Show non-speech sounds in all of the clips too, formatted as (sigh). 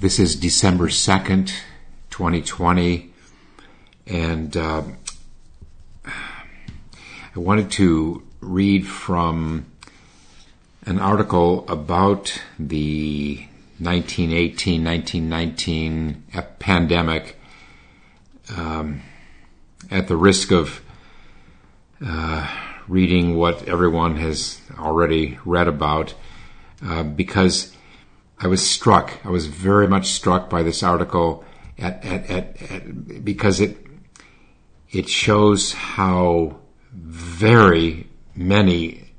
this is December 2nd, 2020, and uh, I wanted to read from an article about the 1918 1919 pandemic um, at the risk of uh, reading what everyone has already read about uh, because I was struck. I was very much struck by this article at, at, at, at because it it shows how very many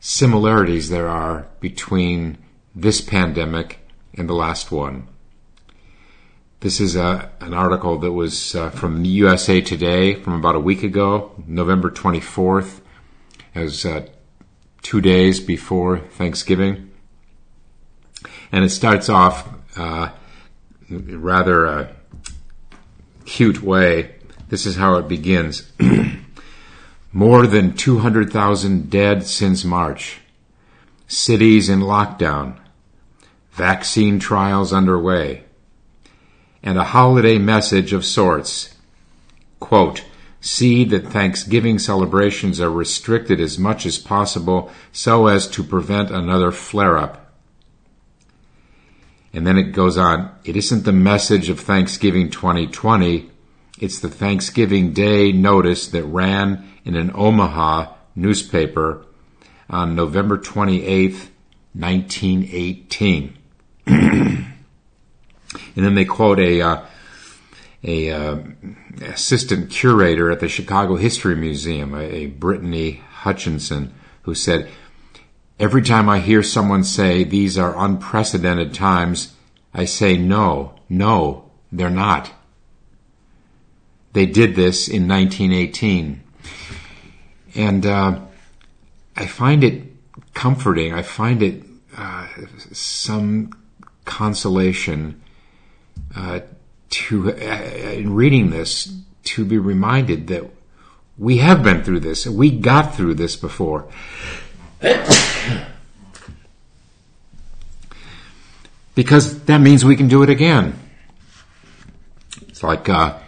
similarities there are between this pandemic and the last one. This is a, an article that was uh, from the USA Today from about a week ago, November 24th. It was uh, two days before Thanksgiving. And it starts off uh, rather a cute way. This is how it begins. (clears throat) More than 200,000 dead since March. Cities in lockdown. Vaccine trials underway. And a holiday message of sorts. Quote, see that Thanksgiving celebrations are restricted as much as possible so as to prevent another flare up. And then it goes on, it isn't the message of Thanksgiving 2020, it's the Thanksgiving Day notice that ran in an Omaha newspaper on November 28th, 1918. (clears throat) and then they quote a, uh, a uh, assistant curator at the Chicago History Museum, a, a Brittany Hutchinson, who said, Every time I hear someone say these are unprecedented times, I say no, no, they're not. They did this in 1918. And uh, I find it comforting. I find it uh, some consolation uh, to, uh, in reading this, to be reminded that we have been through this. We got through this before. (coughs) because that means we can do it again. It's like uh,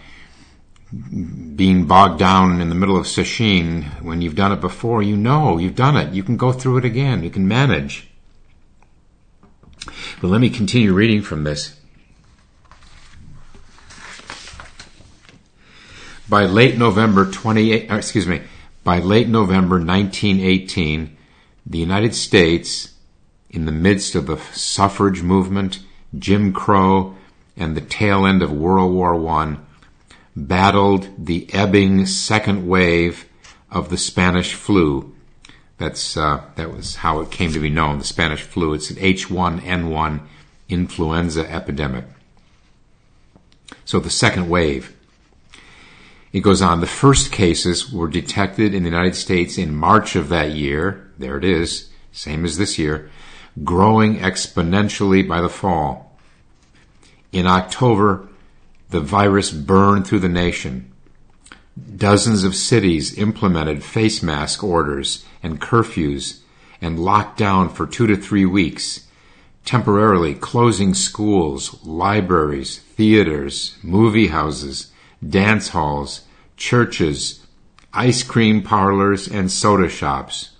being bogged down in the middle of Sesshin. When you've done it before, you know you've done it. You can go through it again. You can manage. But let me continue reading from this. By late November 28, uh, excuse me, by late November 1918, the United States, in the midst of the suffrage movement, Jim Crow, and the tail end of World War I, battled the ebbing second wave of the Spanish flu. That's uh, that was how it came to be known. The Spanish flu. It's an H1N1 influenza epidemic. So the second wave. It goes on. The first cases were detected in the United States in March of that year. There it is, same as this year, growing exponentially by the fall. In October, the virus burned through the nation. Dozens of cities implemented face mask orders and curfews and locked down for two to three weeks, temporarily closing schools, libraries, theaters, movie houses, dance halls, churches, ice cream parlors, and soda shops.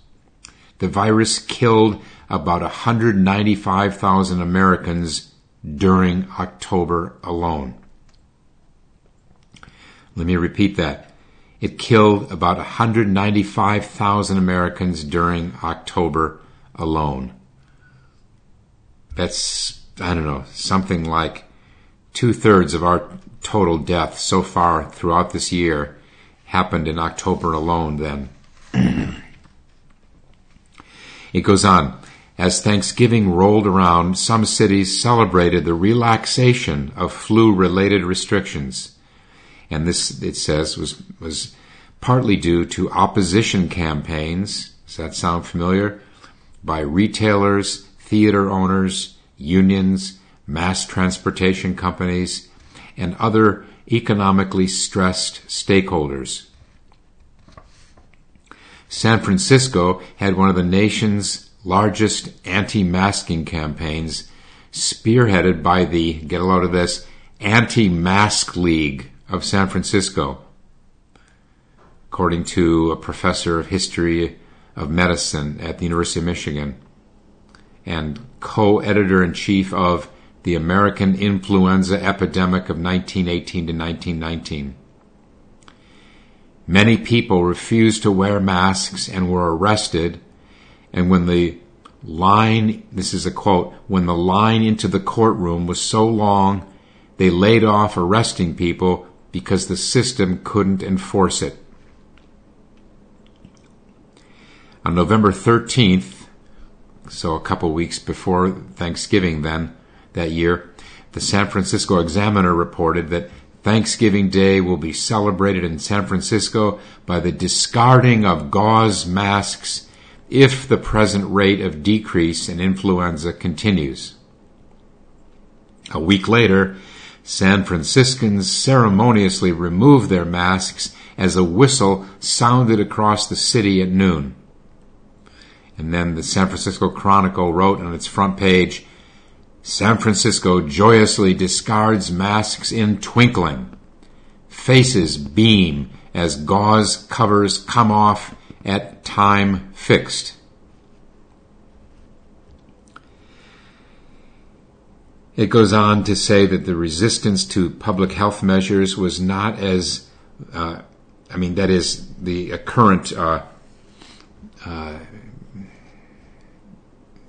The virus killed about 195,000 Americans during October alone. Let me repeat that. It killed about 195,000 Americans during October alone. That's, I don't know, something like two thirds of our total deaths so far throughout this year happened in October alone then. (clears throat) it goes on. As Thanksgiving rolled around, some cities celebrated the relaxation of flu related restrictions. And this, it says, was, was partly due to opposition campaigns. Does that sound familiar? By retailers, theater owners, unions, mass transportation companies, and other economically stressed stakeholders. San Francisco had one of the nation's largest anti masking campaigns, spearheaded by the, get a load of this, Anti Mask League of San Francisco, according to a professor of history of medicine at the University of Michigan and co editor in chief of The American Influenza Epidemic of 1918 to 1919. Many people refused to wear masks and were arrested, and when the line, this is a quote, when the line into the courtroom was so long, they laid off arresting people because the system couldn't enforce it. On November 13th, so a couple weeks before Thanksgiving then, that year, the San Francisco Examiner reported that Thanksgiving Day will be celebrated in San Francisco by the discarding of gauze masks if the present rate of decrease in influenza continues. A week later, San Franciscans ceremoniously removed their masks as a whistle sounded across the city at noon. And then the San Francisco Chronicle wrote on its front page San Francisco joyously discards masks in twinkling. Faces beam as gauze covers come off at time fixed. It goes on to say that the resistance to public health measures was not as, uh, I mean, that is the current uh, uh,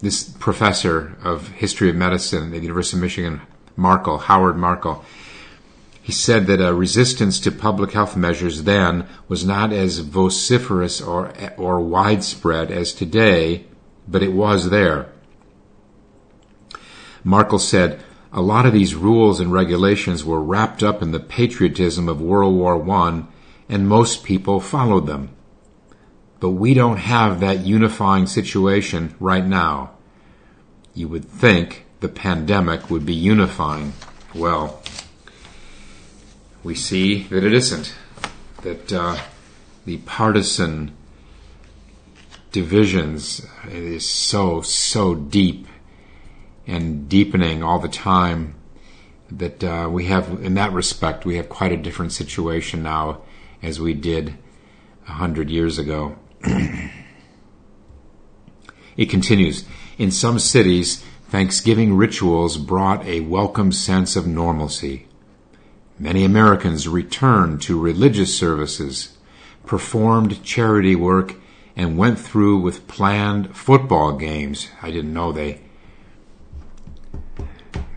this professor of history of medicine at the University of Michigan, Markel, Howard Markel, he said that a resistance to public health measures then was not as vociferous or, or widespread as today, but it was there. Markel said, a lot of these rules and regulations were wrapped up in the patriotism of World War I, and most people followed them. But we don't have that unifying situation right now. You would think the pandemic would be unifying. Well, we see that it isn't. That uh, the partisan divisions is so, so deep and deepening all the time that uh, we have, in that respect, we have quite a different situation now as we did a hundred years ago. (clears throat) it continues. In some cities, Thanksgiving rituals brought a welcome sense of normalcy. Many Americans returned to religious services, performed charity work, and went through with planned football games. I didn't know they.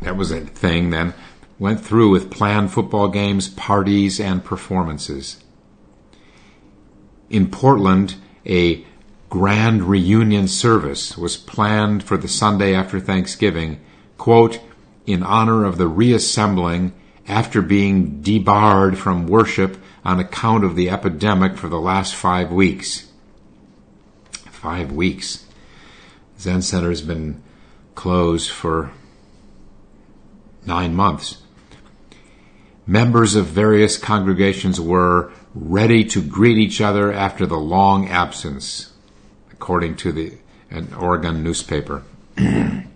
That was a thing then. Went through with planned football games, parties, and performances. In Portland, a grand reunion service was planned for the Sunday after Thanksgiving, quote, in honor of the reassembling after being debarred from worship on account of the epidemic for the last five weeks. Five weeks. Zen Center has been closed for nine months. Members of various congregations were ready to greet each other after the long absence, according to the an Oregon newspaper. (clears throat)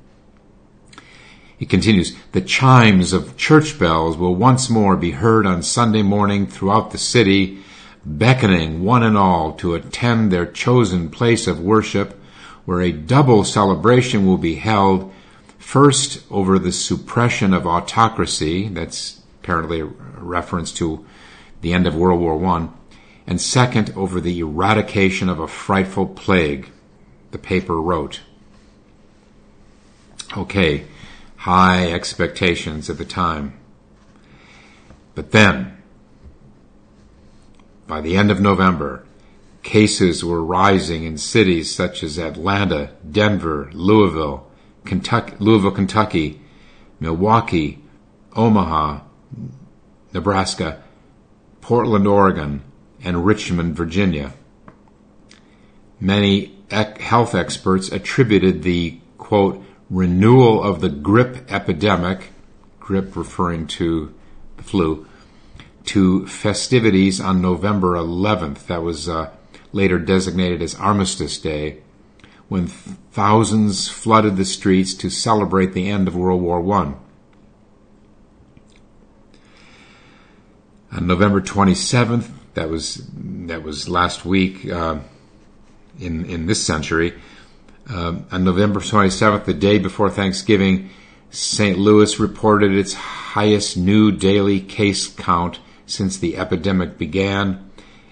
he continues, the chimes of church bells will once more be heard on Sunday morning throughout the city, beckoning one and all to attend their chosen place of worship, where a double celebration will be held, first over the suppression of autocracy, that's apparently a reference to the end of World War I, and second, over the eradication of a frightful plague, the paper wrote. Okay, high expectations at the time. But then, by the end of November, cases were rising in cities such as Atlanta, Denver, Louisville, Kentucky, Louisville, Kentucky, Milwaukee, Omaha, Nebraska, Portland, Oregon, and Richmond, Virginia. Many health experts attributed the, quote, renewal of the grip epidemic, grip referring to the flu, to festivities on November 11th. That was uh, later designated as Armistice Day, when thousands flooded the streets to celebrate the end of World War I. On November 27th, that was that was last week uh, in in this century. Uh, on November 27th, the day before Thanksgiving, St. Louis reported its highest new daily case count since the epidemic began,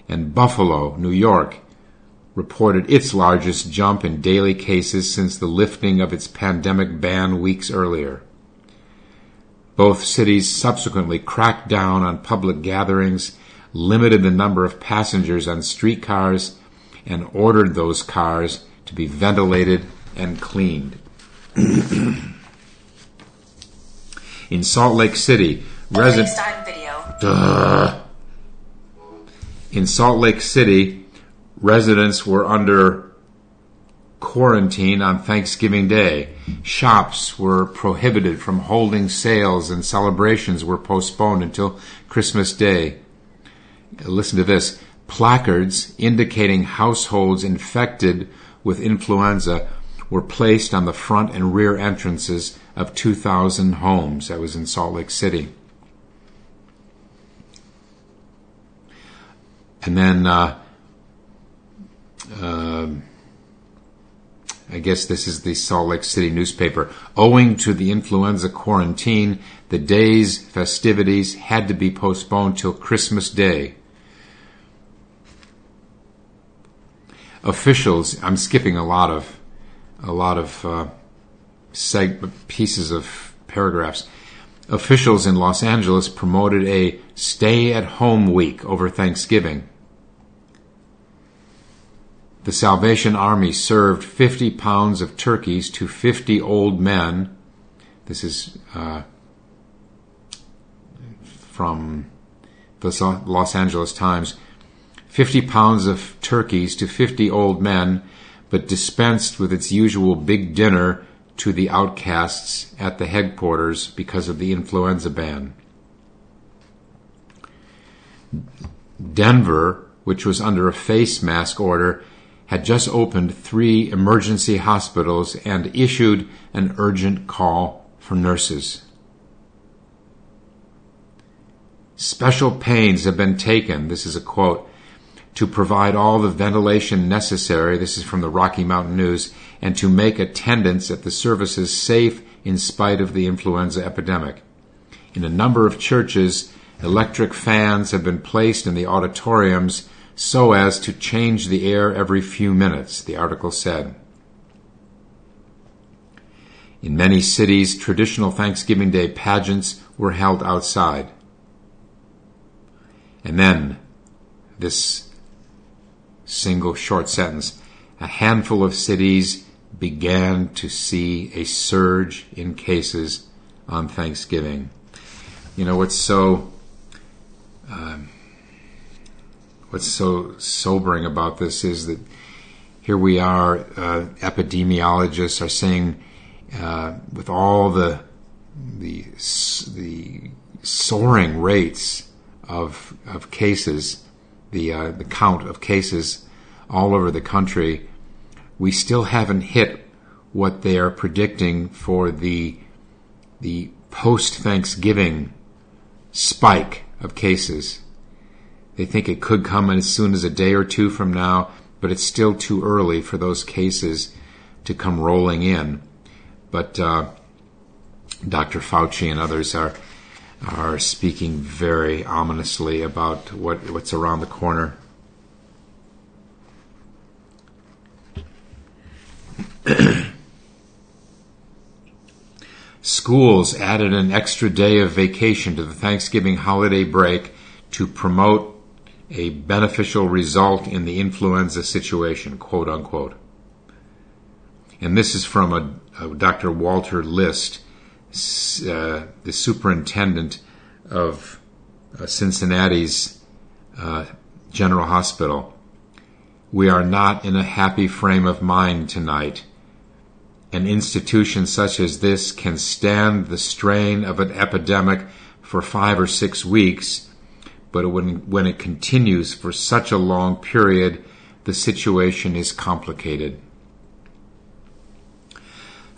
and Buffalo, New York, reported its largest jump in daily cases since the lifting of its pandemic ban weeks earlier. Both cities subsequently cracked down on public gatherings, limited the number of passengers on streetcars, and ordered those cars to be ventilated and cleaned. In Salt Lake City, residents. In Salt Lake City, residents were under quarantine on Thanksgiving Day. Shops were prohibited from holding sales and celebrations were postponed until Christmas Day. Listen to this. Placards indicating households infected with influenza were placed on the front and rear entrances of 2,000 homes. That was in Salt Lake City. And then, uh, uh, I guess this is the Salt Lake City newspaper. Owing to the influenza quarantine, the day's festivities had to be postponed till Christmas Day. Officials, I'm skipping a lot of a lot of uh, seg- pieces of paragraphs. Officials in Los Angeles promoted a stay at home week over Thanksgiving. The Salvation Army served 50 pounds of turkeys to 50 old men. This is uh, from the Los Angeles Times. 50 pounds of turkeys to 50 old men, but dispensed with its usual big dinner to the outcasts at the headquarters because of the influenza ban. Denver, which was under a face mask order, had just opened three emergency hospitals and issued an urgent call for nurses. Special pains have been taken, this is a quote, to provide all the ventilation necessary, this is from the Rocky Mountain News, and to make attendance at the services safe in spite of the influenza epidemic. In a number of churches, electric fans have been placed in the auditoriums so as to change the air every few minutes, the article said. In many cities, traditional Thanksgiving Day pageants were held outside. And then, this single short sentence, a handful of cities began to see a surge in cases on Thanksgiving. You know, what's so um, what's so sobering about this is that here we are, uh, epidemiologists are saying, uh, with all the the the soaring rates of of cases, the uh, the count of cases all over the country, we still haven't hit what they are predicting for the the post Thanksgiving spike of cases. They think it could come as soon as a day or two from now, but it's still too early for those cases to come rolling in. But uh, Dr. Fauci and others are are speaking very ominously about what, what's around the corner. (clears throat) Schools added an extra day of vacation to the Thanksgiving holiday break to promote a beneficial result in the influenza situation, quote unquote. And this is from a, a Dr. Walter List, uh, the superintendent of uh, Cincinnati's uh, General Hospital. We are not in a happy frame of mind tonight. An institution such as this can stand the strain of an epidemic for five or six weeks but when, when it continues for such a long period, the situation is complicated.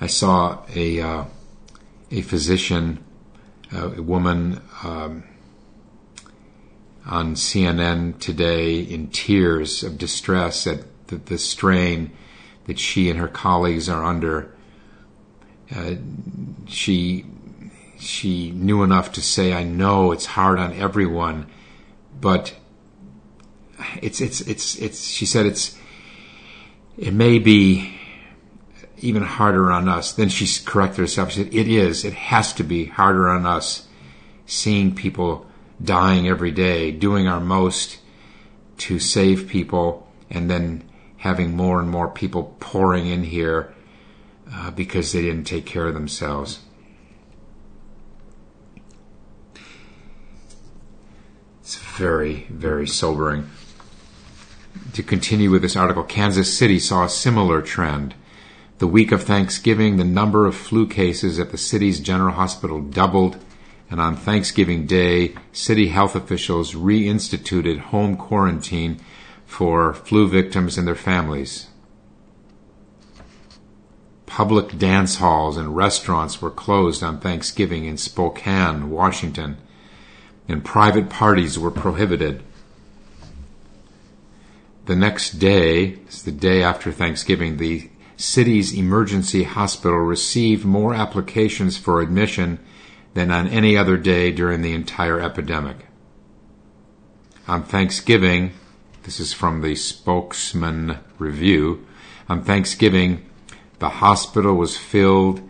I saw a uh, a physician, uh, a woman um, on CNN today in tears of distress at the, the strain that she and her colleagues are under. Uh, she she knew enough to say, "I know it's hard on everyone, but it's it's it's it's." She said, "It's it may be even harder on us." Then she corrected herself. She said, "It is. It has to be harder on us, seeing people dying every day, doing our most to save people, and then having more and more people pouring in here uh, because they didn't take care of themselves." It's very, very sobering. To continue with this article, Kansas City saw a similar trend. The week of Thanksgiving, the number of flu cases at the city's general hospital doubled, and on Thanksgiving Day, city health officials reinstituted home quarantine for flu victims and their families. Public dance halls and restaurants were closed on Thanksgiving in Spokane, Washington and private parties were prohibited. The next day, it's the day after Thanksgiving, the city's emergency hospital received more applications for admission than on any other day during the entire epidemic. On Thanksgiving, this is from the spokesman review, on Thanksgiving, the hospital was filled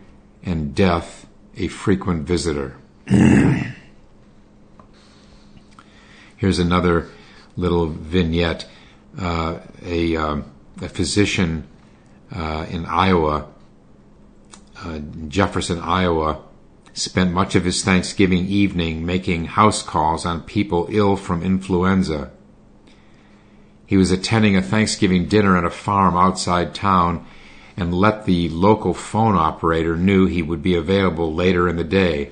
and death a frequent visitor. (clears throat) Here's another little vignette. Uh, a, um, a, physician uh, in Iowa, uh, Jefferson, Iowa, spent much of his Thanksgiving evening making house calls on people ill from influenza. He was attending a Thanksgiving dinner at a farm outside town and let the local phone operator knew he would be available later in the day.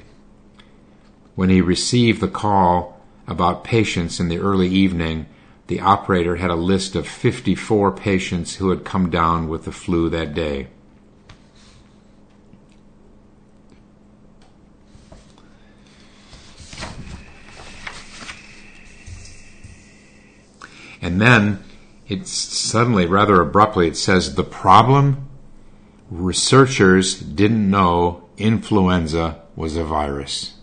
When he received the call, about patients in the early evening, the operator had a list of 54 patients who had come down with the flu that day. And then it suddenly, rather abruptly, it says the problem researchers didn't know influenza was a virus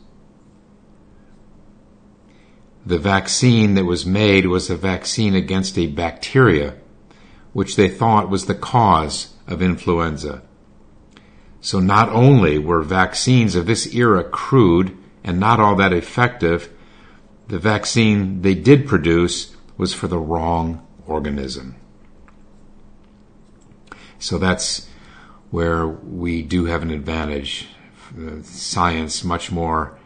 the vaccine that was made was a vaccine against a bacteria, which they thought was the cause of influenza. So not only were vaccines of this era crude and not all that effective, the vaccine they did produce was for the wrong organism. So that's where we do have an advantage. Science much more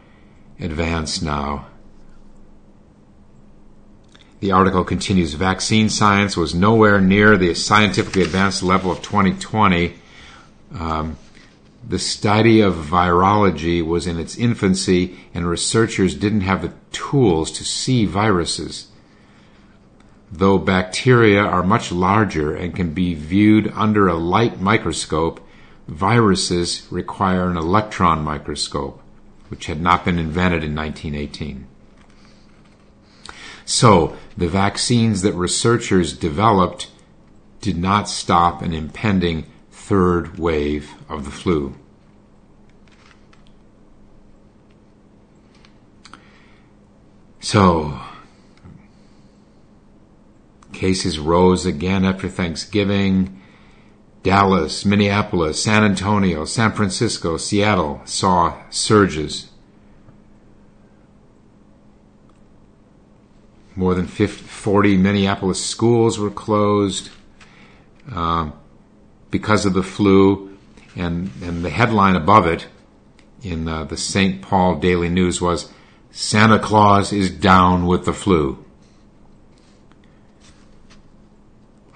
advanced now the article continues vaccine science was nowhere near the scientifically advanced level of 2020. Um, the study of virology was in its infancy, and researchers didn't have the tools to see viruses. Though bacteria are much larger and can be viewed under a light microscope, viruses require an electron microscope, which had not been invented in 1918. So, the vaccines that researchers developed did not stop an impending third wave of the flu. So, cases rose again after Thanksgiving. Dallas, Minneapolis, San Antonio, San Francisco, Seattle saw surges More than 50, 40 Minneapolis schools were closed uh, because of the flu, and, and the headline above it in uh, the St. Paul Daily News was Santa Claus is down with the flu.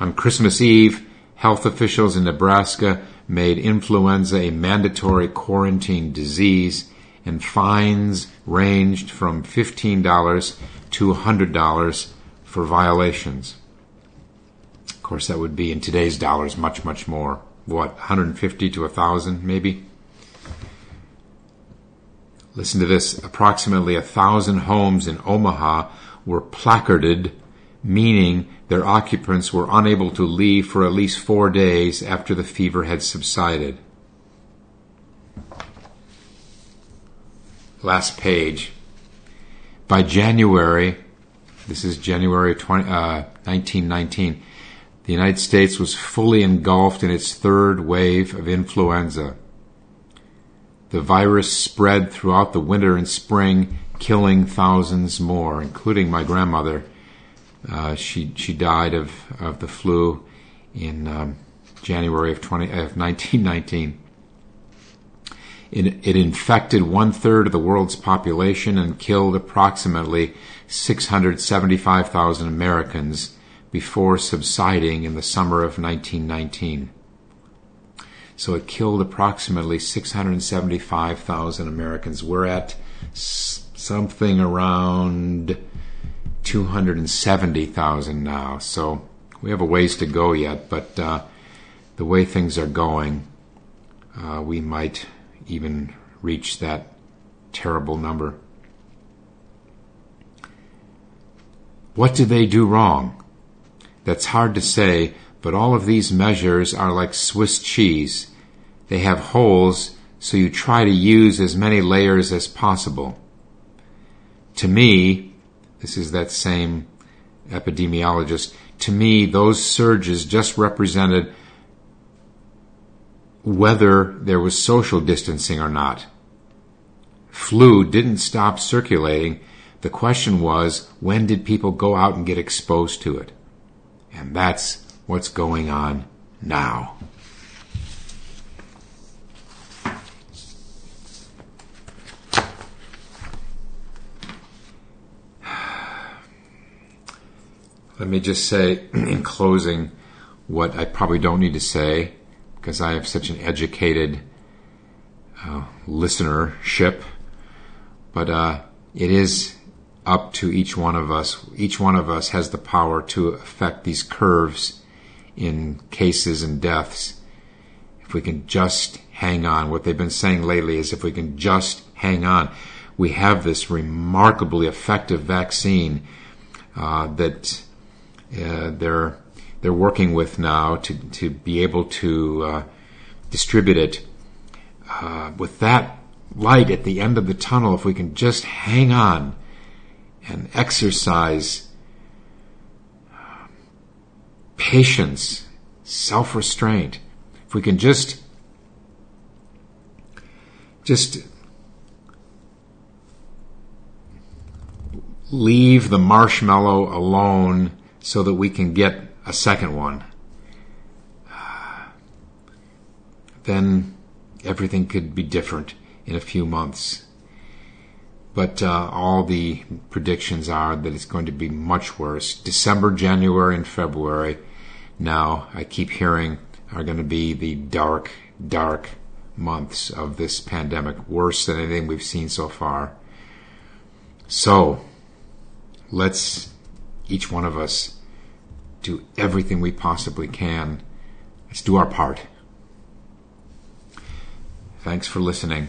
On Christmas Eve, health officials in Nebraska made influenza a mandatory quarantine disease, and fines ranged from $15 to $100 for violations. Of course, that would be in today's dollars much, much more what, 150 to 1,000 maybe? Listen to this. Approximately a thousand homes in Omaha were placarded, meaning their occupants were unable to leave for at least four days after the fever had subsided. Last page. By January, this is January 20, uh, 1919, the United States was fully engulfed in its third wave of influenza. The virus spread throughout the winter and spring, killing thousands more, including my grandmother. Uh, she she died of, of the flu in um, January of 20 of 1919. It, it infected one third of the world's population and killed approximately 675,000 Americans before subsiding in the summer of 1919. So it killed approximately 675,000 Americans. We're at something around 270,000 now. So we have a ways to go yet, but uh, the way things are going, uh, we might even reach that terrible number. What did they do wrong? That's hard to say, but all of these measures are like Swiss cheese. They have holes, so you try to use as many layers as possible. To me, this is that same epidemiologist, to me, those surges just represented whether there was social distancing or not. Flu didn't stop circulating. The question was, when did people go out and get exposed to it? And that's what's going on now. (sighs) Let me just say in closing what I probably don't need to say because I have such an educated uh, listenership. But uh, it is up to each one of us. Each one of us has the power to affect these curves in cases and deaths. If we can just hang on, what they've been saying lately is if we can just hang on, we have this remarkably effective vaccine uh, that uh, they're they're working with now to to be able to uh, distribute it. Uh, with that light at the end of the tunnel, if we can just hang on and exercise patience, self restraint, if we can just just leave the marshmallow alone so that we can get a second one, then everything could be different in a few months. But uh, all the predictions are that it's going to be much worse. December, January, and February, now I keep hearing, are going to be the dark, dark months of this pandemic, worse than anything we've seen so far. So, let's, each one of us, do everything we possibly can. Let's do our part. Thanks for listening.